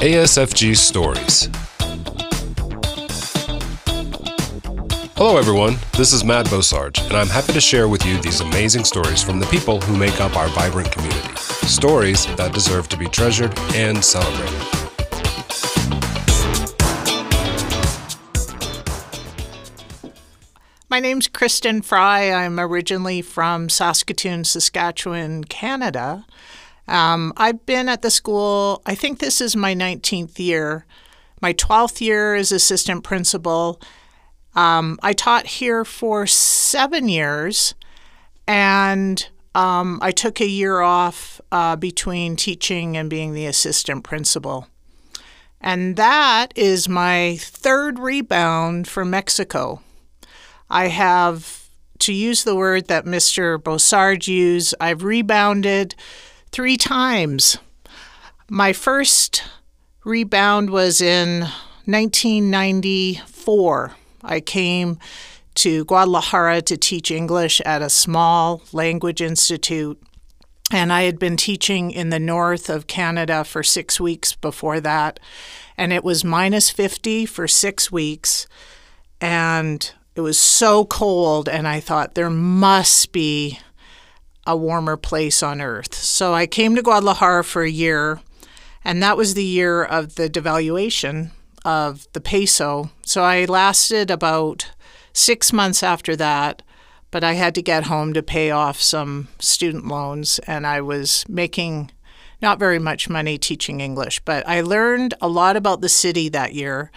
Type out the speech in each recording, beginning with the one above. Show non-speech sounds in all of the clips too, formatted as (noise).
ASFG Stories. Hello, everyone. This is Matt Bosarge, and I'm happy to share with you these amazing stories from the people who make up our vibrant community. Stories that deserve to be treasured and celebrated. My name's Kristen Fry. I'm originally from Saskatoon, Saskatchewan, Canada. Um, I've been at the school, I think this is my 19th year. My 12th year as assistant principal. Um, I taught here for seven years, and um, I took a year off uh, between teaching and being the assistant principal. And that is my third rebound from Mexico. I have, to use the word that Mr. Bosarge used, I've rebounded three times. My first rebound was in 1994. I came to Guadalajara to teach English at a small language institute. And I had been teaching in the north of Canada for six weeks before that. And it was minus 50 for six weeks. And it was so cold, and I thought there must be a warmer place on earth. So I came to Guadalajara for a year, and that was the year of the devaluation of the peso. So I lasted about six months after that, but I had to get home to pay off some student loans, and I was making not very much money teaching English, but I learned a lot about the city that year.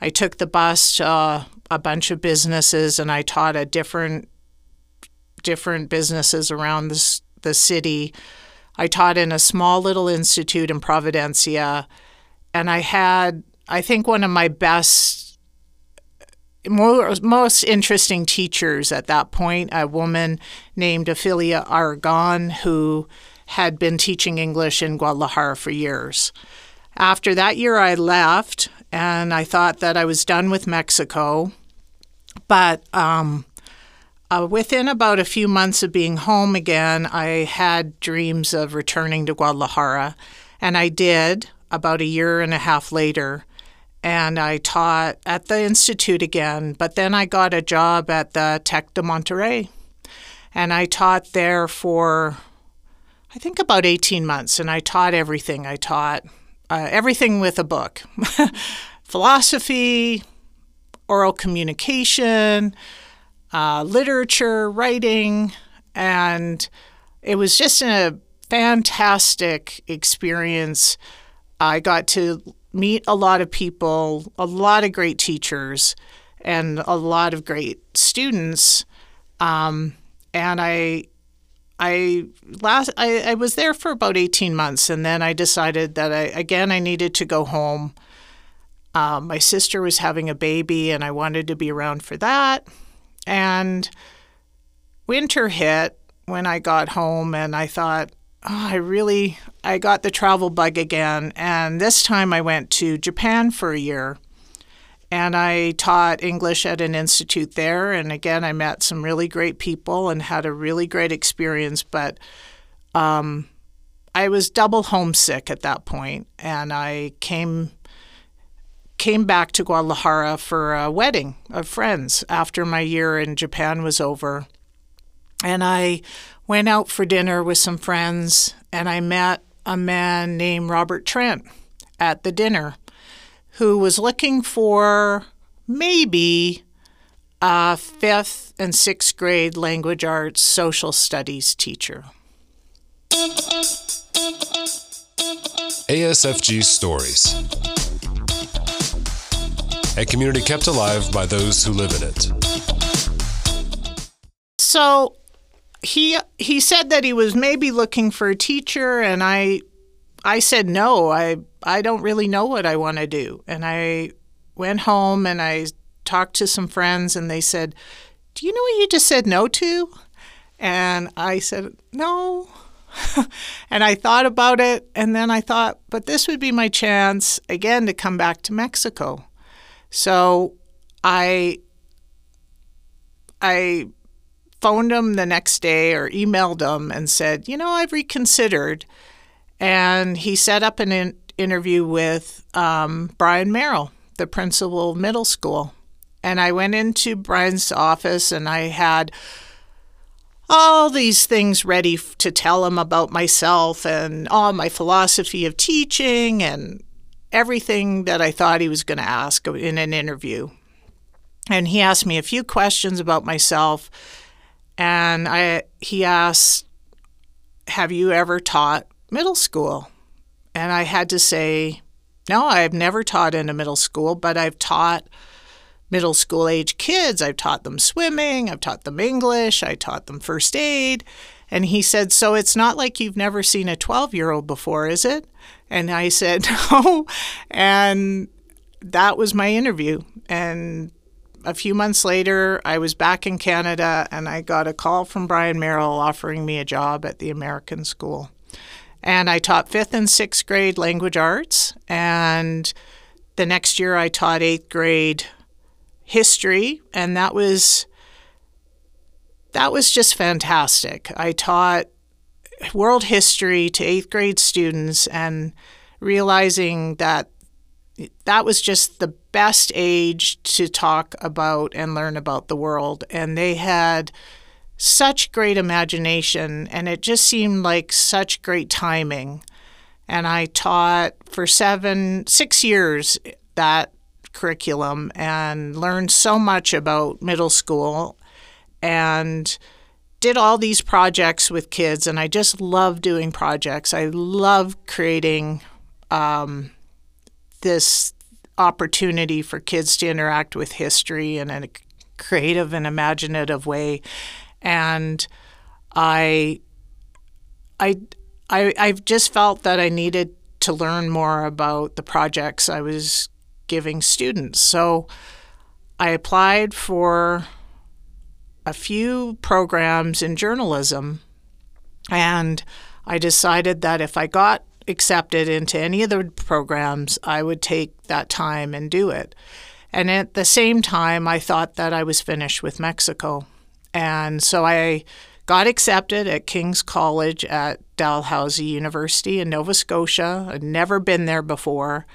I took the bus to uh, a bunch of businesses and I taught a different different businesses around this, the city. I taught in a small little institute in Providencia and I had I think one of my best more, most interesting teachers at that point, a woman named Ophelia Aragon, who had been teaching English in Guadalajara for years. After that year, I left and I thought that I was done with Mexico. But um, uh, within about a few months of being home again, I had dreams of returning to Guadalajara, and I did about a year and a half later. And I taught at the Institute again, but then I got a job at the Tec de Monterrey. And I taught there for, I think, about 18 months. And I taught everything. I taught uh, everything with a book (laughs) philosophy, oral communication, uh, literature, writing, and it was just a fantastic experience. I got to meet a lot of people, a lot of great teachers, and a lot of great students. Um, and I, I last I, I was there for about eighteen months, and then I decided that I again I needed to go home. Um, my sister was having a baby, and I wanted to be around for that. And winter hit when I got home, and I thought, oh, I really I got the travel bug again. And this time I went to Japan for a year. And I taught English at an institute there. And again, I met some really great people and had a really great experience. But um, I was double homesick at that point, and I came came back to Guadalajara for a wedding of friends after my year in Japan was over. And I went out for dinner with some friends and I met a man named Robert Trent at the dinner who was looking for maybe a fifth and sixth grade language arts social studies teacher. ASFG Stories a community kept alive by those who live in it. So he he said that he was maybe looking for a teacher and I I said no, I I don't really know what I want to do. And I went home and I talked to some friends and they said, "Do you know what you just said no to?" And I said, "No." (laughs) and I thought about it and then I thought, but this would be my chance again to come back to Mexico. So I I phoned him the next day or emailed him and said, you know, I've reconsidered. And he set up an in- interview with um, Brian Merrill, the principal of middle school. And I went into Brian's office and I had all these things ready to tell him about myself and all my philosophy of teaching and everything that I thought he was going to ask in an interview. And he asked me a few questions about myself and I he asked have you ever taught middle school? And I had to say, no, I've never taught in a middle school, but I've taught middle school age kids. I've taught them swimming, I've taught them English, I taught them first aid. And he said, So it's not like you've never seen a 12 year old before, is it? And I said, (laughs) No. And that was my interview. And a few months later, I was back in Canada and I got a call from Brian Merrill offering me a job at the American School. And I taught fifth and sixth grade language arts. And the next year, I taught eighth grade history. And that was. That was just fantastic. I taught world history to eighth grade students and realizing that that was just the best age to talk about and learn about the world. And they had such great imagination, and it just seemed like such great timing. And I taught for seven, six years that curriculum and learned so much about middle school and did all these projects with kids. And I just love doing projects. I love creating um, this opportunity for kids to interact with history in a creative and imaginative way and I, I, I, I've just felt that I needed to learn more about the projects I was giving students. So I applied for a few programs in journalism, and I decided that if I got accepted into any of the programs, I would take that time and do it. And at the same time, I thought that I was finished with Mexico. And so I got accepted at King's College at Dalhousie University in Nova Scotia. I'd never been there before.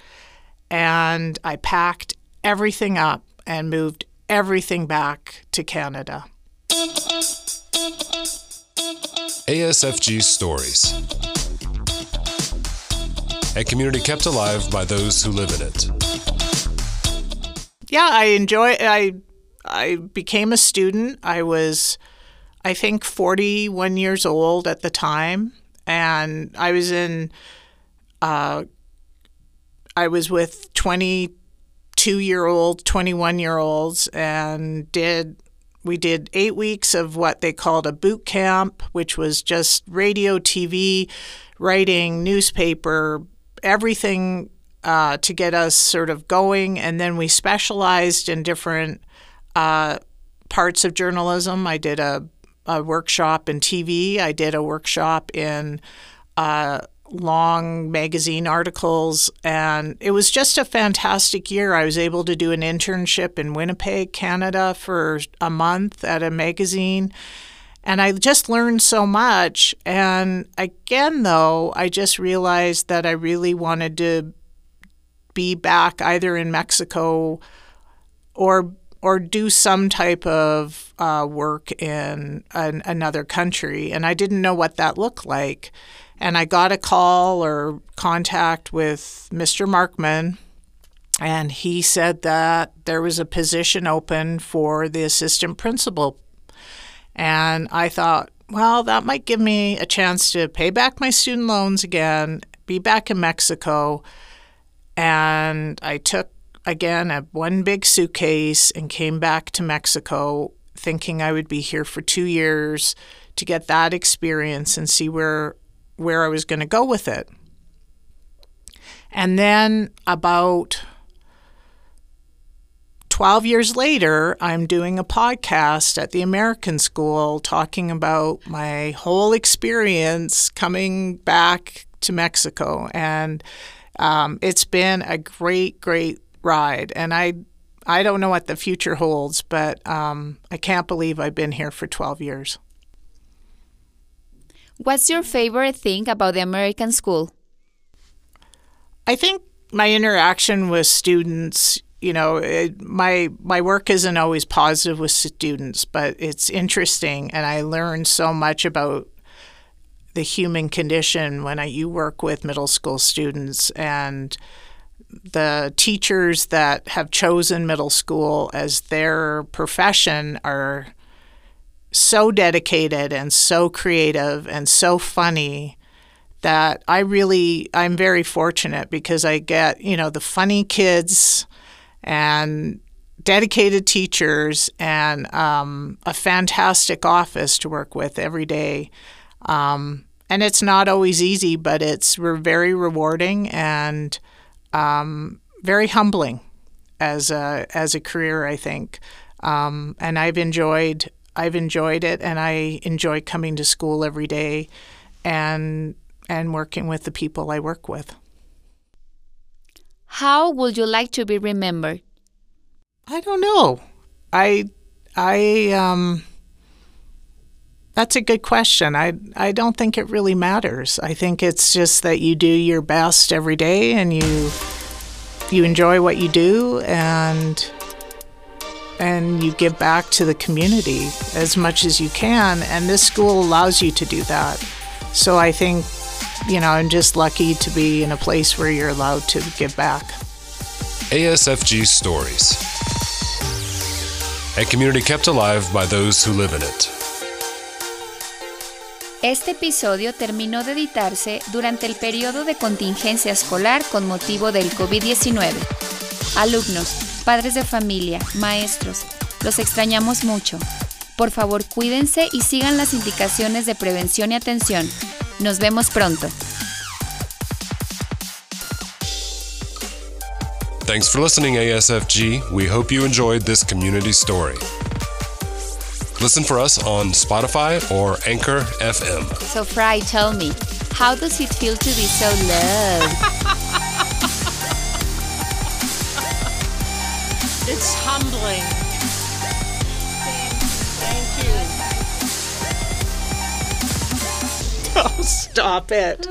And I packed everything up and moved everything back to Canada. ASFG Stories. A community kept alive by those who live in it. Yeah, I enjoy I I became a student. I was, I think, 41 years old at the time. And I was in, uh, I was with 22 year old, 21 year olds, and did, we did eight weeks of what they called a boot camp, which was just radio, TV, writing, newspaper, everything uh, to get us sort of going. And then we specialized in different uh, parts of journalism. I did a, a, workshop in TV. I did a workshop in uh, long magazine articles, and it was just a fantastic year. I was able to do an internship in Winnipeg, Canada, for a month at a magazine. And I just learned so much. And again, though, I just realized that I really wanted to be back either in Mexico or or do some type of uh, work in an, another country. And I didn't know what that looked like. And I got a call or contact with Mr. Markman, and he said that there was a position open for the assistant principal. And I thought, well, that might give me a chance to pay back my student loans again, be back in Mexico. And I took again a one big suitcase and came back to Mexico thinking I would be here for 2 years to get that experience and see where where I was going to go with it. And then about 12 years later, I'm doing a podcast at the American School talking about my whole experience coming back to Mexico. And um, it's been a great, great ride. And I, I don't know what the future holds, but um, I can't believe I've been here for 12 years. What's your favorite thing about the American school? I think my interaction with students, you know, it, my my work isn't always positive with students, but it's interesting, and I learn so much about the human condition when I, you work with middle school students and the teachers that have chosen middle school as their profession are so dedicated and so creative and so funny that I really I'm very fortunate because I get, you know, the funny kids and dedicated teachers and um, a fantastic office to work with every day. Um, and it's not always easy, but it's very rewarding and um, very humbling as a as a career. I think, um, and I've enjoyed I've enjoyed it, and I enjoy coming to school every day, and and working with the people I work with. How would you like to be remembered? I don't know. I I um that's a good question. I I don't think it really matters. I think it's just that you do your best every day and you you enjoy what you do and and you give back to the community as much as you can and this school allows you to do that. So I think you know, I'm just lucky to be in a place where you're allowed to give back. ASFG Stories. A community kept alive by those who live in it. Este episodio terminó de editarse durante el periodo de contingencia escolar con motivo del COVID-19. Alumnos, padres de familia, maestros, los extrañamos mucho. Por favor, cuídense y sigan las indicaciones de prevención y atención. Nos vemos pronto. Thanks for listening, ASFG. We hope you enjoyed this community story. Listen for us on Spotify or Anchor FM. So, Fry, tell me, how does it feel to be so loved? (laughs) it's humbling. Thank you. (laughs) Oh, stop it.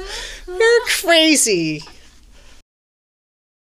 You're crazy.